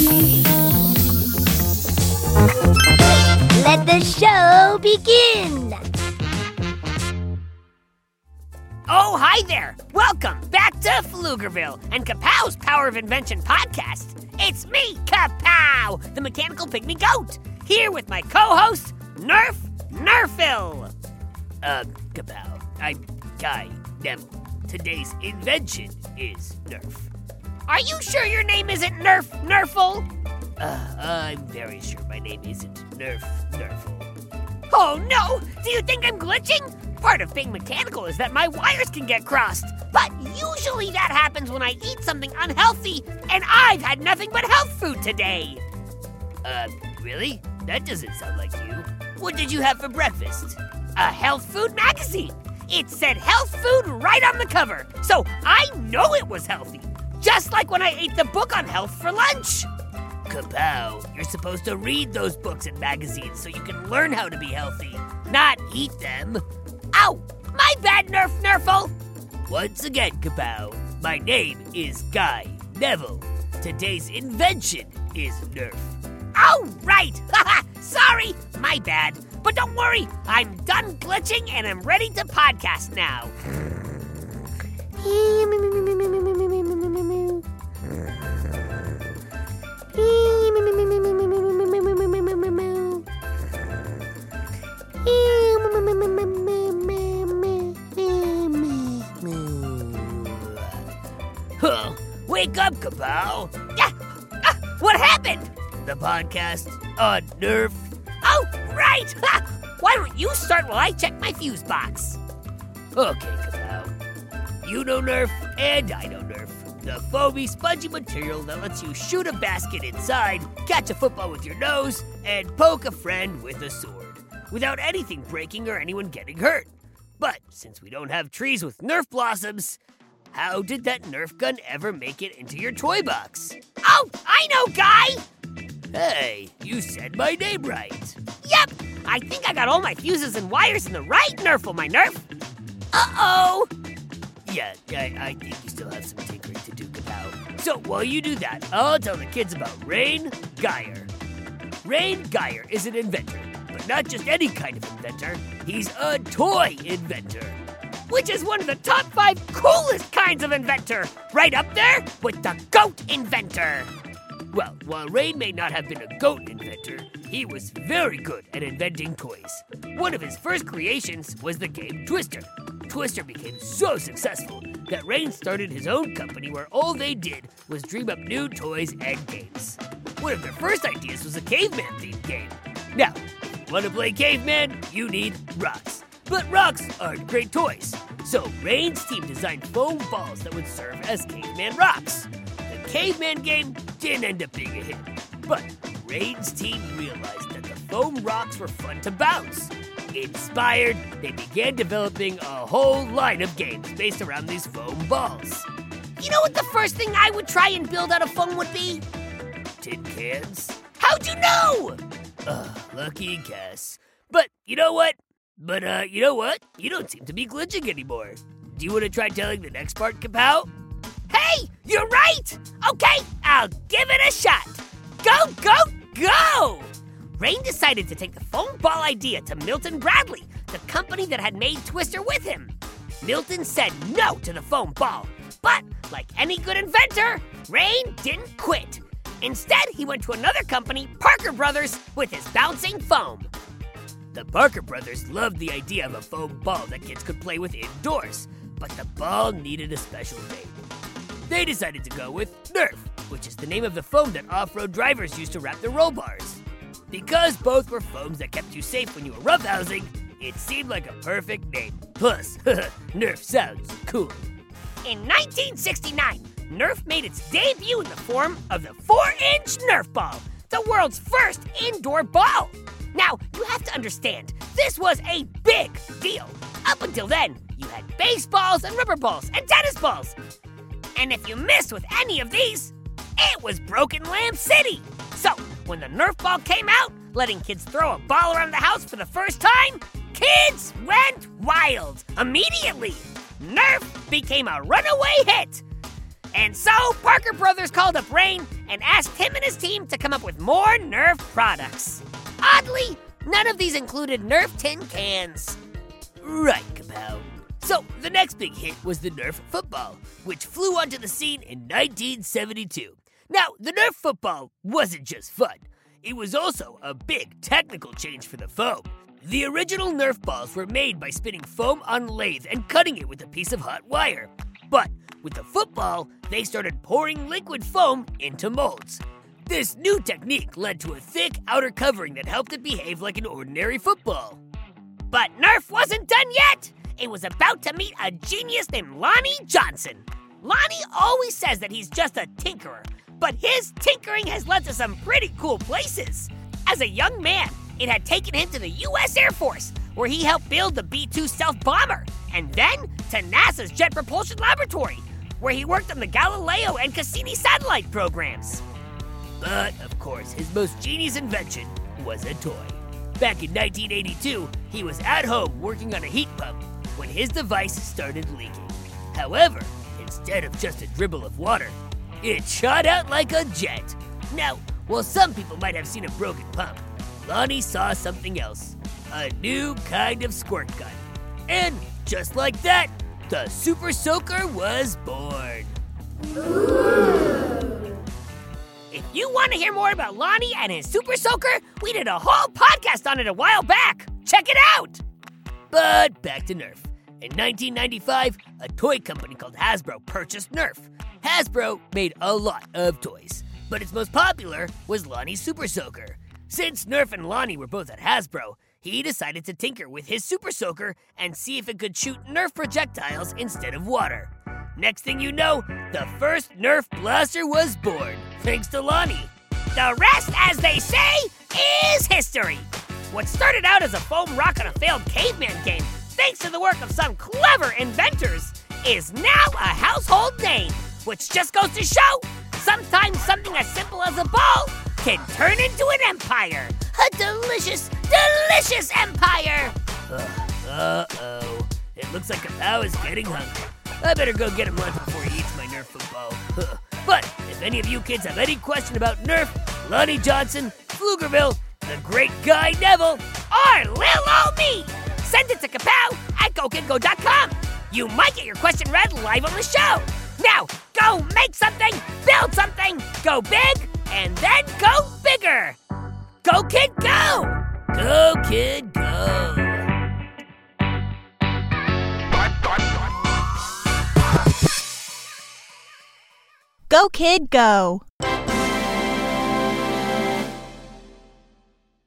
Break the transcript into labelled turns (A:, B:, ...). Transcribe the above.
A: Let the show begin.
B: Oh, hi there. Welcome back to Pflugerville and Kapow's Power of Invention podcast. It's me, Kapow, the mechanical pygmy goat, here with my co-host, Nerf Nerfil.
C: Uh, Kapow, I'm Guy Neville. Today's invention is Nerf.
B: Are you sure your name isn't Nerf Nerful?
C: Uh, I'm very sure my name isn't Nerf Nerfle.
B: Oh no! Do you think I'm glitching? Part of being mechanical is that my wires can get crossed. But usually that happens when I eat something unhealthy, and I've had nothing but health food today.
C: Uh, really? That doesn't sound like you. What did you have for breakfast?
B: A health food magazine. It said health food right on the cover, so I know it was healthy. Just like when I ate the book on health for lunch.
C: Kapow, you're supposed to read those books and magazines so you can learn how to be healthy, not eat them.
B: Ow! My bad, Nerf Nerfle!
C: Once again, Kapow, my name is Guy Neville. Today's invention is Nerf.
B: Oh, right! Sorry, my bad. But don't worry, I'm done glitching and I'm ready to podcast now.
C: Huh. Wake up.
B: Yeah! Ah, what happened?
C: The podcast on Nerf.
B: Oh, right! Why don't you start while I check my fuse box?
C: Okay, Kapow. You know Nerf, and I know Nerf. The foamy, spongy material that lets you shoot a basket inside, catch a football with your nose, and poke a friend with a sword, without anything breaking or anyone getting hurt. But since we don't have trees with Nerf blossoms, how did that Nerf gun ever make it into your toy box?
B: Oh, I know, guy!
C: Hey, you said my name right.
B: Yep! I think I got all my fuses and wires in the right Nerfle, my Nerf! Uh oh!
C: Yeah, I, I think you still have some tinkering to do, Kapow. So while you do that, I'll tell the kids about Reyn Guyer. Reyn Guyer is an inventor, but not just any kind of inventor. He's a toy inventor.
B: Which is one of the top five coolest kinds of inventor! Right up there with the goat inventor!
C: Well, while Reyn may not have been a goat inventor, he was very good at inventing toys. One of his first creations was the game Twister. Twister became so successful that Reyn started his own company where all they did was dream up new toys and games. One of their first ideas was a caveman themed game. Now, if you want to play caveman, you need rocks. But rocks aren't great toys. So Reyn's team designed foam balls that would serve as caveman rocks. The caveman game didn't end up being a hit. But Reyn's team realized that the foam rocks were fun to bounce. Inspired, they began developing a whole line of games based around these foam balls.
B: You know what the first thing I would try and build out of foam would be?
C: Tin cans?
B: How'd you know?
C: Ugh, lucky guess. But you know what? But uh, you know what? You don't seem to be glitching anymore. Do you want to try telling the next part, Kapow?
B: Hey, you're right! Okay, I'll give it a shot. Go, go, go! Reyn decided to take the foam ball idea to Milton Bradley, the company that had made Twister with him. Milton said no to the foam ball, but like any good inventor, Reyn didn't quit. Instead, he went to another company, Parker Brothers, with his bouncing foam.
C: The Parker brothers loved the idea of a foam ball that kids could play with indoors, but the ball needed a special name. They decided to go with Nerf, which is the name of the foam that off road drivers use to wrap their roll bars. Because both were foams that kept you safe when you were roughhousing, it seemed like a perfect name. Plus, Nerf sounds cool.
B: In 1969, Nerf made its debut in the form of the 4 inch Nerf ball, the world's first indoor ball. Now, you have to understand, this was a big deal. Up until then, you had baseballs and rubber balls and tennis balls. And if you missed with any of these, it was Broken Lamp City. So, when the Nerf ball came out, letting kids throw a ball around the house for the first time, kids went wild immediately. Nerf became a runaway hit. And so Parker Brothers called up Reyn and asked him and his team to come up with more Nerf products. Oddly, none of these included Nerf tin cans.
C: Right, Kapow. So, the next big hit was the Nerf football, which flew onto the scene in 1972. Now, the Nerf football wasn't just fun, it was also a big technical change for the foam. The original Nerf balls were made by spinning foam on lathe and cutting it with a piece of hot wire. But with the football, they started pouring liquid foam into molds. This new technique led to a thick outer covering that helped it behave like an ordinary football.
B: But Nerf wasn't done yet! It was about to meet a genius named Lonnie Johnson. Lonnie always says that he's just a tinkerer, but his tinkering has led to some pretty cool places. As a young man, it had taken him to the U.S. Air Force, where he helped build the B 2 stealth bomber, and then to NASA's Jet Propulsion Laboratory, where he worked on the Galileo and Cassini satellite programs.
C: But, of course, his most genius invention was a toy. Back in 1982, he was at home working on a heat pump when his device started leaking. However, instead of just a dribble of water, it shot out like a jet. Now, while some people might have seen a broken pump, Lonnie saw something else a new kind of squirt gun. And just like that, the Super Soaker was born.
B: Want to hear more about Lonnie and his Super Soaker, we did a whole podcast on it a while back. Check it out!
C: But back to Nerf. In 1995, a toy company called Hasbro purchased Nerf. Hasbro made a lot of toys, but its most popular was Lonnie's Super Soaker. Since Nerf and Lonnie were both at Hasbro, he decided to tinker with his Super Soaker and see if it could shoot Nerf projectiles instead of water. Next thing you know, the first Nerf blaster was born, thanks to Lonnie.
B: The rest, as they say, is history. What started out as a foam rock on a failed caveman game, thanks to the work of some clever inventors, is now a household name, which just goes to show sometimes something as simple as a ball can turn into an empire. A delicious, delicious empire.
C: Uh oh. It looks like Kapow is getting hungry. I better go get him lunch before he eats my Nerf football. but if any of you kids have any question about Nerf, Lonnie Johnson, Pflugerville, the great guy Neville,
B: or Lil Ol' Me, send it to kapow at gokidgo.com. You might get your question read live on the show. Now, go make something, build something, go big, and then go bigger. Go, kid, go!
C: Go, kid, go!
D: Go, kid, go!